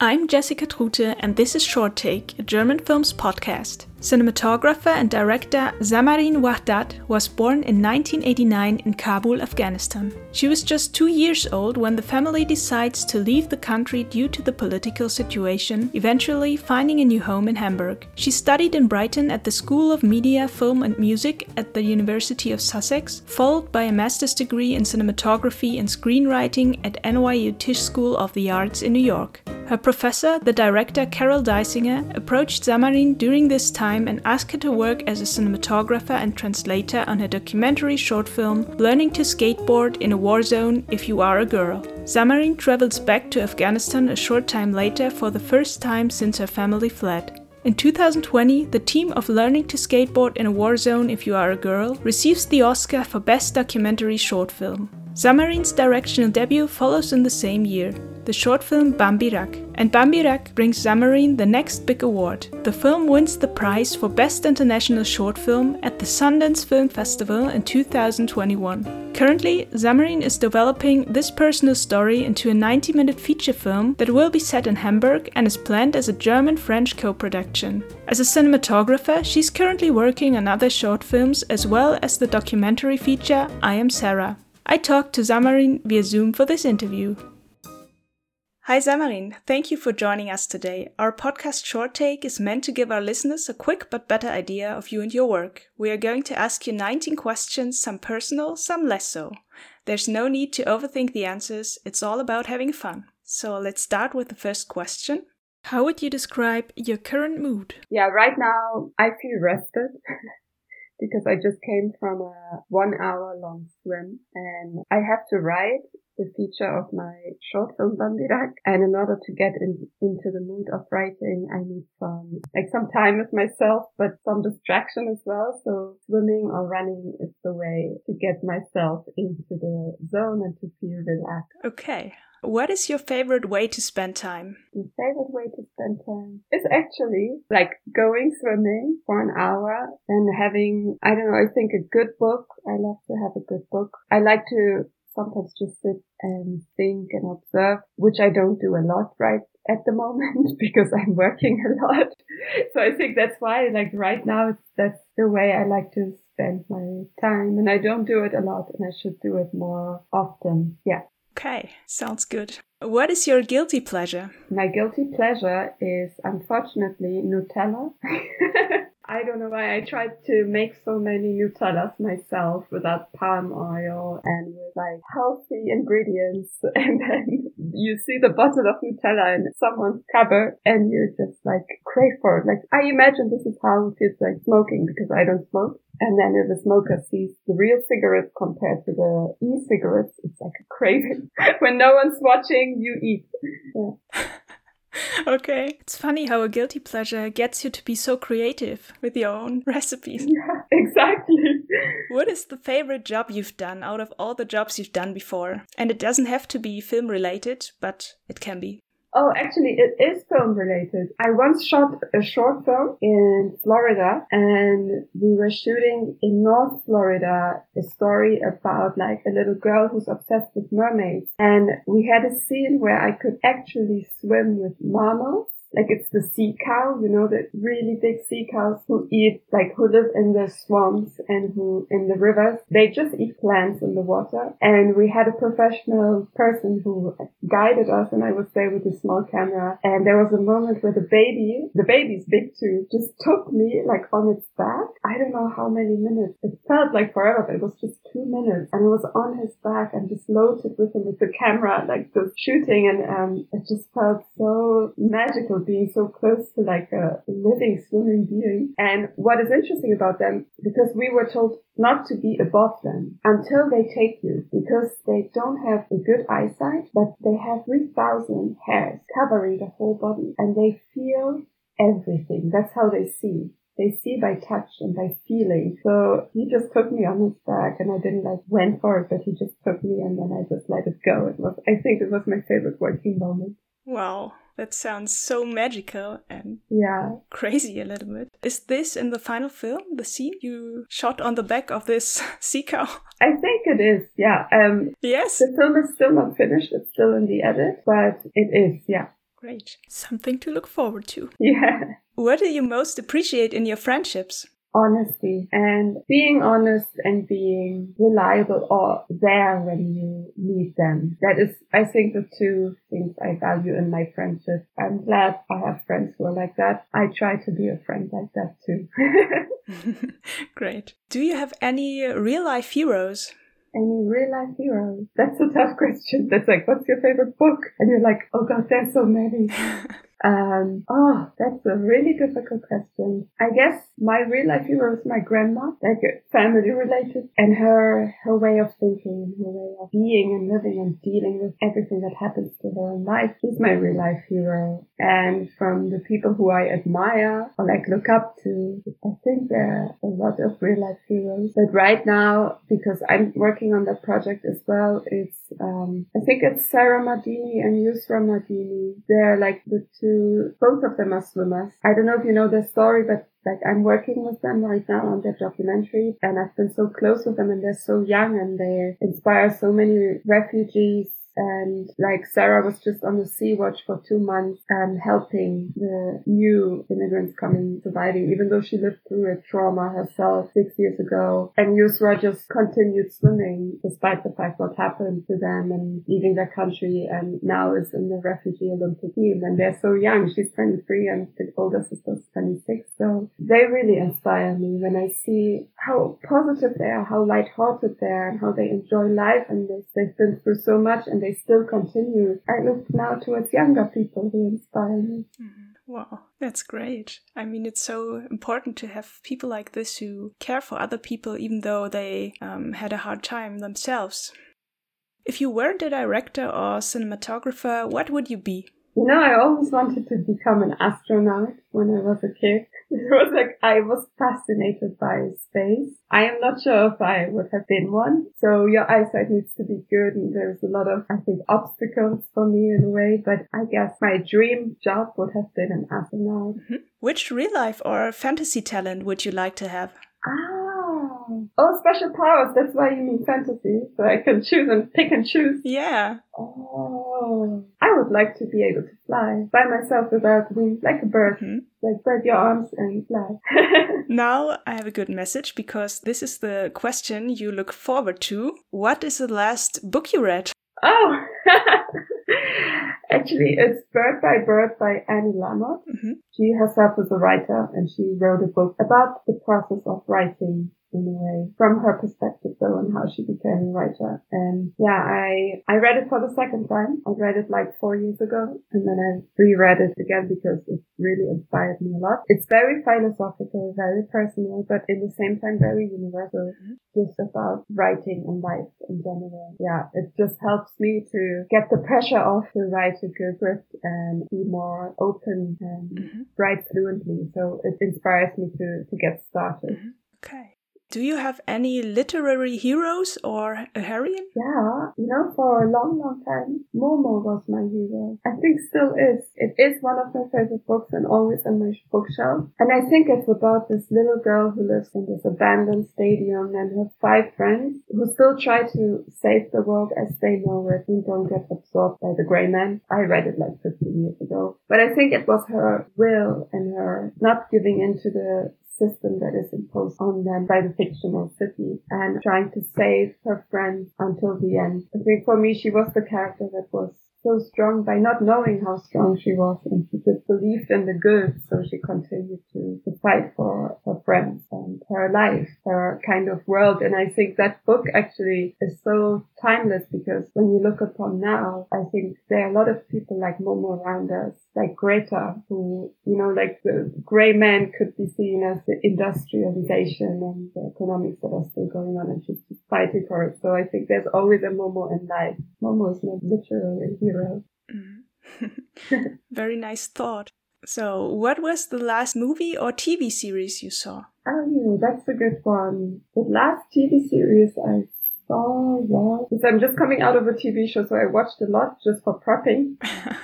I'm Jessica Trute, and this is Short Take, a German films podcast. Cinematographer and director Zamarin Wahdat was born in 1989 in Kabul, Afghanistan. She was just two years old when the family decides to leave the country due to the political situation, eventually finding a new home in Hamburg. She studied in Brighton at the School of Media, Film and Music at the University of Sussex, followed by a master's degree in cinematography and screenwriting at NYU Tisch School of the Arts in New York. Her professor, the director Carol Dysinger, approached Zamarin during this time and asked her to work as a cinematographer and translator on her documentary short film Learning to Skateboard in a War Zone If You Are a Girl. Zamarin travels back to Afghanistan a short time later for the first time since her family fled. In 2020, the team of Learning to Skateboard in a War Zone If You Are a Girl receives the Oscar for Best Documentary Short Film. Zamarin's directional debut follows in the same year, the short film Bambirak, and Bambirak brings Zamarin the next big award. The film wins the prize for Best International Short Film at the Sundance Film Festival in 2021. Currently, Zamarin is developing this personal story into a 90 minute feature film that will be set in Hamburg and is planned as a German French co production. As a cinematographer, she's currently working on other short films as well as the documentary feature I Am Sarah. I talked to Zamarin via Zoom for this interview. Hi Zamarin, thank you for joining us today. Our podcast Short Take is meant to give our listeners a quick but better idea of you and your work. We are going to ask you 19 questions, some personal, some less so. There's no need to overthink the answers, it's all about having fun. So let's start with the first question. How would you describe your current mood? Yeah, right now I feel rested. because I just came from a one hour long swim and I have to write the feature of my short film Bambirak. And in order to get in, into the mood of writing, I need some, like some time with myself, but some distraction as well. So swimming or running is the way to get myself into the zone and to feel relaxed. Okay. What is your favorite way to spend time? My favorite way to spend time is actually like going swimming for an hour and having, I don't know, I think a good book. I love to have a good book. I like to sometimes just sit and think and observe, which I don't do a lot right at the moment because I'm working a lot. So I think that's why, like right now, that's the way I like to spend my time and I don't do it a lot and I should do it more often. Yeah. Okay, sounds good. What is your guilty pleasure? My guilty pleasure is unfortunately Nutella. I don't know why I tried to make so many Nutellas myself without palm oil and with like healthy ingredients. And then you see the bottle of Nutella in someone's cupboard and you just like crave for it. Like I imagine this is how it feels like smoking because I don't smoke. And then if a smoker sees the real cigarettes compared to the e-cigarettes, it's like a craving. when no one's watching, you eat. Yeah. okay. It's funny how a guilty pleasure gets you to be so creative with your own recipes. Yeah, exactly. What is the favorite job you've done out of all the jobs you've done before? And it doesn't have to be film related, but it can be. Oh, actually, it is film related. I once shot a short film in Florida and we were shooting in North Florida a story about like a little girl who's obsessed with mermaids. And we had a scene where I could actually swim with mammals like it's the sea cow, you know, the really big sea cows who eat, like who live in the swamps and who in the rivers. They just eat plants in the water. And we had a professional person who guided us and I was there with a small camera. And there was a moment where the baby, the baby's big too, just took me like on its back. I don't know how many minutes. It felt like forever, but it was just two minutes. And it was on his back and just loaded with him with the camera, like just shooting. And um, it just felt so magical being so close to like a living, swimming being. And what is interesting about them, because we were told not to be above them until they take you, because they don't have a good eyesight, but they have 3,000 hairs covering the whole body and they feel everything. That's how they see they see by touch and by feeling. So he just took me on his back and I didn't like went for it, but he just took me and then I just let it go. It was, I think it was my favorite working moment. Wow. That sounds so magical and yeah, crazy a little bit. Is this in the final film, the scene you shot on the back of this sea cow? I think it is, yeah. Um, yes. The film is still not finished. It's still in the edit, but it is, yeah. Great. Something to look forward to. Yeah. What do you most appreciate in your friendships? Honesty and being honest and being reliable or there when you need them. That is, I think, the two things I value in my friendship. I'm glad I have friends who are like that. I try to be a friend like that too. Great. Do you have any real life heroes? Any real life heroes? That's a tough question. That's like, what's your favorite book? And you're like, oh god, there's so many. Um, oh, that's a really difficult question. I guess my real life hero is my grandma, like family related, and her her way of thinking her way of being and living and dealing with everything that happens to her in life. She's my real life hero. And from the people who I admire or like look up to, I think there are a lot of real life heroes. But right now, because I'm working on that project as well, it's um, I think it's Sarah Mardini and Yusra Mardini. They're like the two, both of them are swimmers. I don't know if you know their story, but like I'm working with them right now on their documentary and I've been so close with them and they're so young and they inspire so many refugees and like Sarah was just on the sea watch for two months and helping the new immigrants coming surviving, even though she lived through a trauma herself six years ago. And Yusra just continued swimming despite the fact what happened to them and leaving their country and now is in the refugee Olympic team. And they're so young. She's 23 and the older sister's 26. So they really inspire me when I see how positive they are, how lighthearted they are and how they enjoy life and they've been through so much and they they still continue. I look now towards younger people who inspire me. Mm-hmm. Wow, that's great. I mean, it's so important to have people like this who care for other people even though they um, had a hard time themselves. If you weren't a director or cinematographer, what would you be? You know, I always wanted to become an astronaut when I was a kid. It was like I was fascinated by space. I am not sure if I would have been one. So your eyesight needs to be good and there's a lot of, I think, obstacles for me in a way. But I guess my dream job would have been an astronaut. Mm-hmm. Which real life or fantasy talent would you like to have? Ah. Oh, special powers. That's why you mean fantasy. So I can choose and pick and choose. Yeah. Oh. I would like to be able to fly by myself without wings, like a bird. Mm-hmm. Like spread your arms and fly. now I have a good message because this is the question you look forward to. What is the last book you read? Oh. Actually, it's Bird by Bird by Annie Lamott. Mm-hmm. She herself is a writer and she wrote a book about the process of writing in a way from her perspective though and how she became a writer. And yeah, I, I read it for the second time. I read it like four years ago and then I reread it again because it really inspired me a lot. It's very philosophical, very personal, but in the same time very universal. Mm-hmm. Just about writing and life in general. Yeah, it just helps me to get the pressure off to write a good script and be more open and mm-hmm. write fluently. So it inspires me to, to get started. Mm-hmm. Okay. Do you have any literary heroes or uh, a heroine? Yeah, you know, for a long, long time, Momo was my hero. I think still is. It is one of my favorite books and always on my bookshelf. And I think it's about this little girl who lives in this abandoned stadium and her five friends who still try to save the world as they know it and don't get absorbed by the gray man. I read it like 15 years ago. But I think it was her will and her not giving in to the system that is imposed on them by the fictional city and trying to save her friends until the end. I think for me, she was the character that was so strong by not knowing how strong she was and she just believed in the good so she continued to, to fight for her friends and her life her kind of world and i think that book actually is so timeless because when you look upon now i think there are a lot of people like momo around us like greta who you know like the gray man could be seen as the industrialization and the economics that are still going on and she's fighting for it so i think there's always a momo in life momo is not literally a hero. Mm. Very nice thought. So, what was the last movie or TV series you saw? Oh, that's a good one. The last TV series I Oh, yeah. Because I'm just coming out of a TV show, so I watched a lot just for prepping.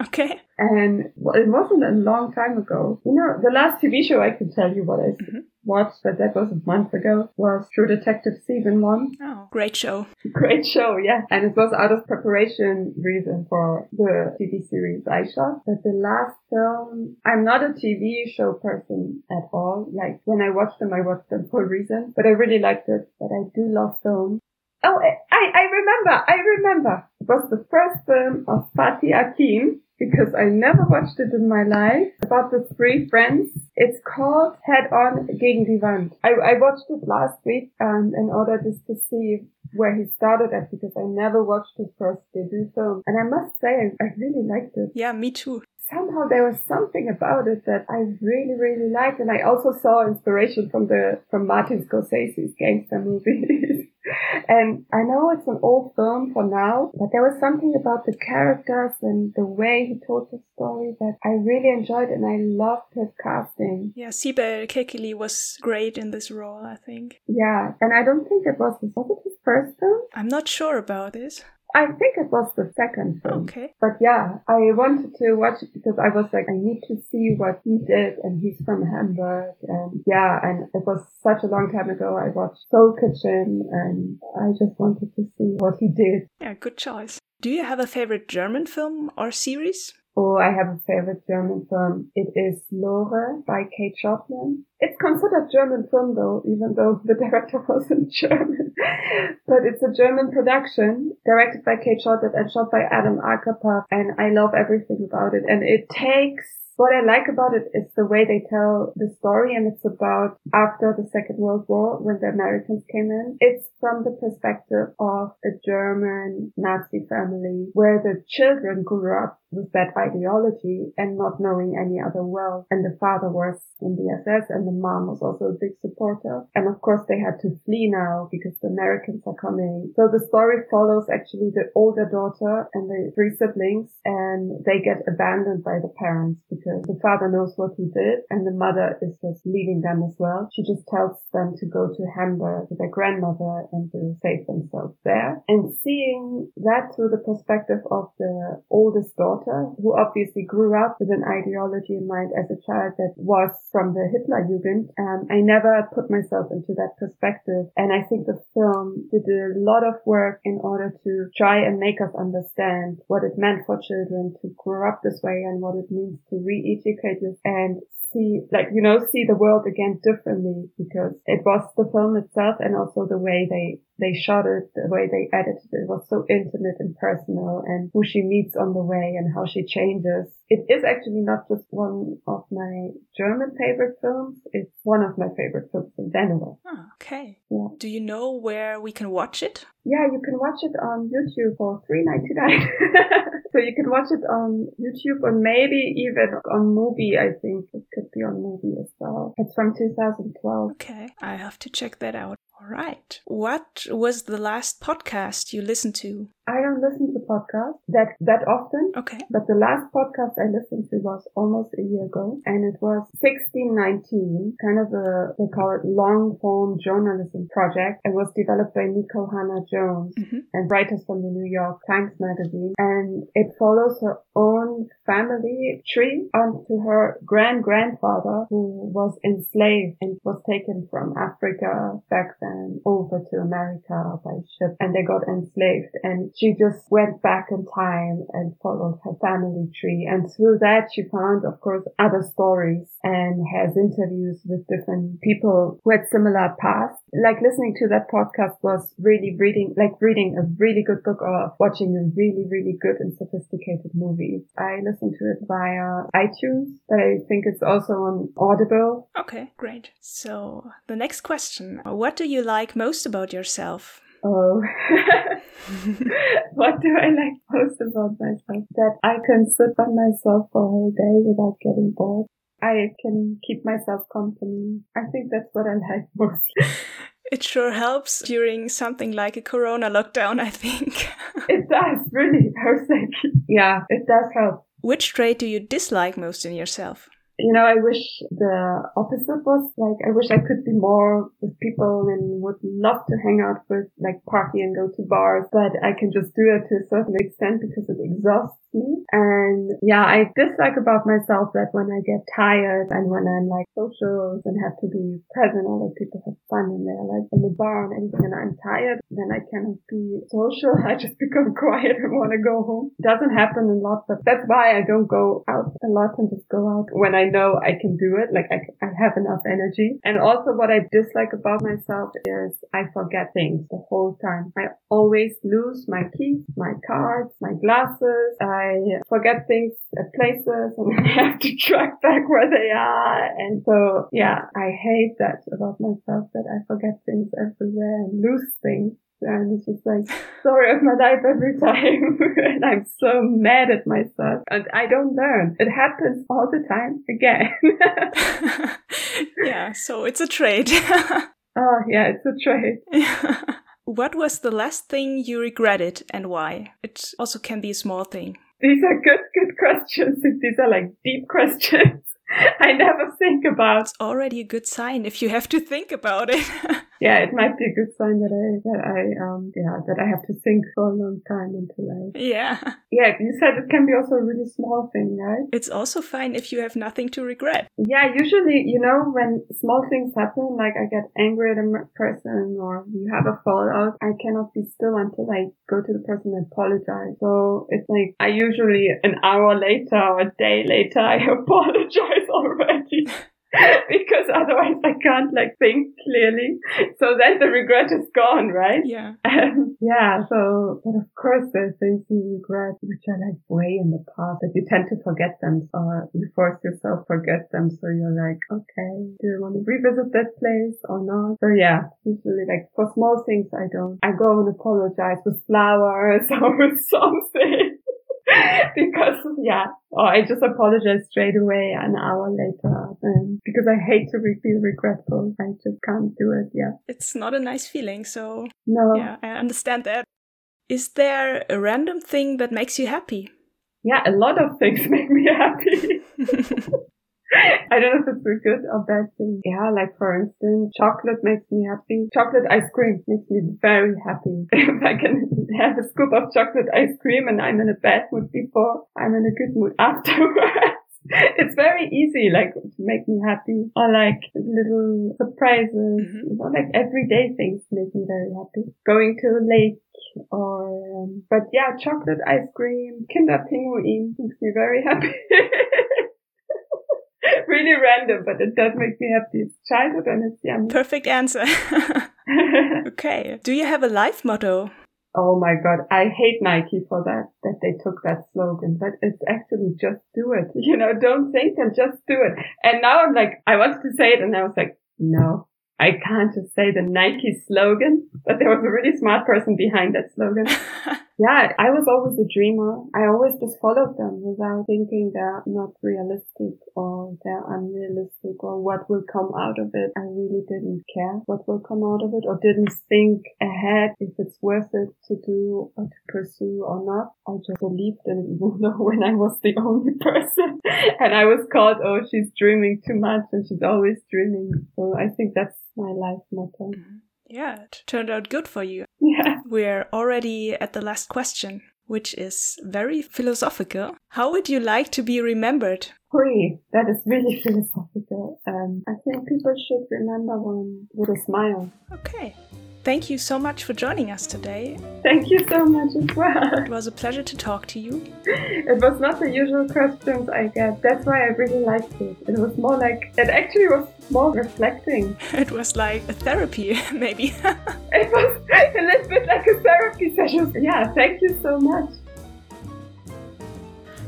okay. And well, it wasn't a long time ago. You know, the last TV show I can tell you what I mm-hmm. watched, but that was a month ago, was True Detective season one. Oh, great show. Great show, yeah. And it was out of preparation reason for the TV series I shot. But the last film, I'm not a TV show person at all. Like when I watch them, I watch them for a reason, but I really liked it. But I do love film. Oh, I, I remember, I remember. It was the first film of Fatih Akin because I never watched it in my life about the three friends. It's called Head On Gegen die Wand. I, I watched it last week um, in order just to see where he started at because I never watched his first debut film. And I must say, I, I really liked it. Yeah, me too somehow there was something about it that I really, really liked. And I also saw inspiration from the, from Martin Scorsese's gangster movies. and I know it's an old film for now, but there was something about the characters and the way he told the story that I really enjoyed and I loved his casting. Yeah, Sibel Kekilli was great in this role, I think. Yeah, and I don't think it was, was it his first film? I'm not sure about this. I think it was the second film. Okay. But yeah, I wanted to watch it because I was like, I need to see what he did and he's from Hamburg and yeah, and it was such a long time ago. I watched Soul Kitchen and I just wanted to see what he did. Yeah, good choice. Do you have a favorite German film or series? Oh, I have a favorite German film. It is Lore by Cate Shortland. It's considered German film though, even though the director wasn't German. but it's a German production directed by Cate Shortland and shot by Adam Arkapaw. And I love everything about it. And it takes what I like about it is the way they tell the story and it's about after the Second World War when the Americans came in. It's from the perspective of a German Nazi family where the children grew up with that ideology and not knowing any other world. And the father was in the SS and the mom was also a big supporter. And of course they had to flee now because the Americans are coming. So the story follows actually the older daughter and the three siblings and they get abandoned by the parents because the father knows what he did and the mother is just leaving them as well. She just tells them to go to Hamburg with their grandmother and to save themselves there. And seeing that through the perspective of the oldest daughter daughter, who obviously grew up with an ideology in mind as a child that was from the Hitler Jugend. Um, I never put myself into that perspective. And I think the film did a lot of work in order to try and make us understand what it meant for children to grow up this way and what it means to re-educate and see, like, you know, see the world again differently because it was the film itself and also the way they, they shot it, the way they edited it was so intimate and personal and who she meets on the way and how she changes. It is actually not just one of my German favorite films. It's one of my favorite films in general. Oh, okay. Yeah. Do you know where we can watch it? Yeah, you can watch it on YouTube for three ninety nine. so you can watch it on YouTube or maybe even on MUBI. I think it could be on MUBI as well. It's from 2012. Okay, I have to check that out. All right. What was the last podcast you listened to? I don't listen to podcasts that that often. Okay. But the last podcast I listened to was almost a year ago, and it was 1619, kind of a they call it long form journalism project. It was developed by Nikole Hannah-Jones mm-hmm. and writers from the New York Times Magazine, and it follows her own family tree onto her grand grandfather who was enslaved and was taken from Africa back then over to America by ship, and they got enslaved and she just went back in time and followed her family tree. And through that, she found, of course, other stories and has interviews with different people who had similar past. Like listening to that podcast was really reading, like reading a really good book or watching a really, really good and sophisticated movie. I listened to it via iTunes, but I think it's also on Audible. Okay, great. So the next question, what do you like most about yourself? Oh, what do I like most about myself? That I can sit by myself for a whole day without getting bored. I can keep myself company. I think that's what I like most. It sure helps during something like a corona lockdown, I think. it does, really. I was like, yeah, it does help. Which trait do you dislike most in yourself? You know, I wish the opposite was like, I wish I could be more with people and would love to hang out with, like party and go to bars, but I can just do it to a certain extent because it exhausts me. And yeah, I dislike about myself that when I get tired and when I'm like social and have to be present or like people have fun and they're like in the bar and anything and I'm tired, then I cannot be social. I just become quiet and want to go home. It doesn't happen a lot, but that's why I don't go out a lot and just go out when I know I can do it. Like I, I have enough energy. And also what I dislike about myself is I forget things the whole time. I always lose my keys, my cards, my glasses. Uh, I forget things at places and I have to track back where they are. And so, yeah, I hate that about myself that I forget things everywhere and lose things. And it's just like story of my life every time. and I'm so mad at myself and I don't learn. It happens all the time again. yeah, so it's a trade. oh, yeah, it's a trade. what was the last thing you regretted and why? It also can be a small thing. These are good, good questions. These are like deep questions. I never think about. It's already a good sign if you have to think about it. yeah, it might be a good sign that I that I um yeah that I have to think for a long time until I yeah yeah. You said it can be also a really small thing, right? It's also fine if you have nothing to regret. Yeah, usually you know when small things happen, like I get angry at a person or you have a fallout, I cannot be still until I go to the person and apologize. So it's like I usually an hour later or a day later I apologize already. because otherwise I can't like think clearly. So then the regret is gone, right? Yeah. Um, yeah. So, but of course there's things you regret which are like way in the past that you tend to forget them or you force yourself to forget them. So you're like, okay, do you want to revisit that place or not? So yeah, usually like for small things I don't. I go and apologize with flowers or with something. because yeah, or I just apologize straight away an hour later um, because I hate to re- feel regretful. I just can't do it. Yeah, it's not a nice feeling. So no, yeah, I understand that. Is there a random thing that makes you happy? Yeah, a lot of things make me happy. I don't know if it's a good or bad thing. Yeah, like for instance, chocolate makes me happy. Chocolate ice cream makes me very happy. if I can have a scoop of chocolate ice cream and I'm in a bad mood before, I'm in a good mood afterwards. it's very easy, like to make me happy, or like little surprises, mm-hmm. or like everyday things make me very happy. Going to a lake, or um, but yeah, chocolate ice cream, Kinder Pinguin makes me very happy. really random, but it does make me happy. It's childhood and it's young. Perfect answer. okay. Do you have a life motto? Oh my god, I hate Nike for that, that they took that slogan, but it's actually just do it. You know, don't think and just do it. And now I'm like, I wanted to say it and I was like, no, I can't just say the Nike slogan, but there was a really smart person behind that slogan. Yeah, I was always a dreamer. I always just followed them without thinking they're not realistic or they're unrealistic or what will come out of it. I really didn't care what will come out of it or didn't think ahead if it's worth it to do or to pursue or not. I just believed in it even when I was the only person and I was called, oh, she's dreaming too much and she's always dreaming. So I think that's my life motto. Mm-hmm. Yeah, it turned out good for you. Yeah. We're already at the last question, which is very philosophical. How would you like to be remembered? Hui, that is really philosophical. Um, I think people should remember one with a smile. Okay. Thank you so much for joining us today. Thank you so much as well. It was a pleasure to talk to you. It was not the usual questions I get. That's why I really liked it. It was more like, it actually was more reflecting. It was like a therapy, maybe. it was a little bit like a therapy session. Yeah, thank you so much.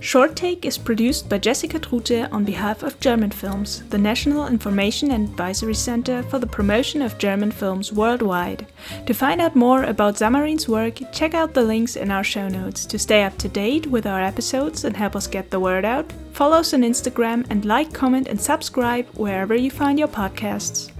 Short Take is produced by Jessica Trute on behalf of German Films, the National Information and Advisory Center for the Promotion of German Films Worldwide. To find out more about Zamarin's work, check out the links in our show notes. To stay up to date with our episodes and help us get the word out, follow us on Instagram and like, comment, and subscribe wherever you find your podcasts.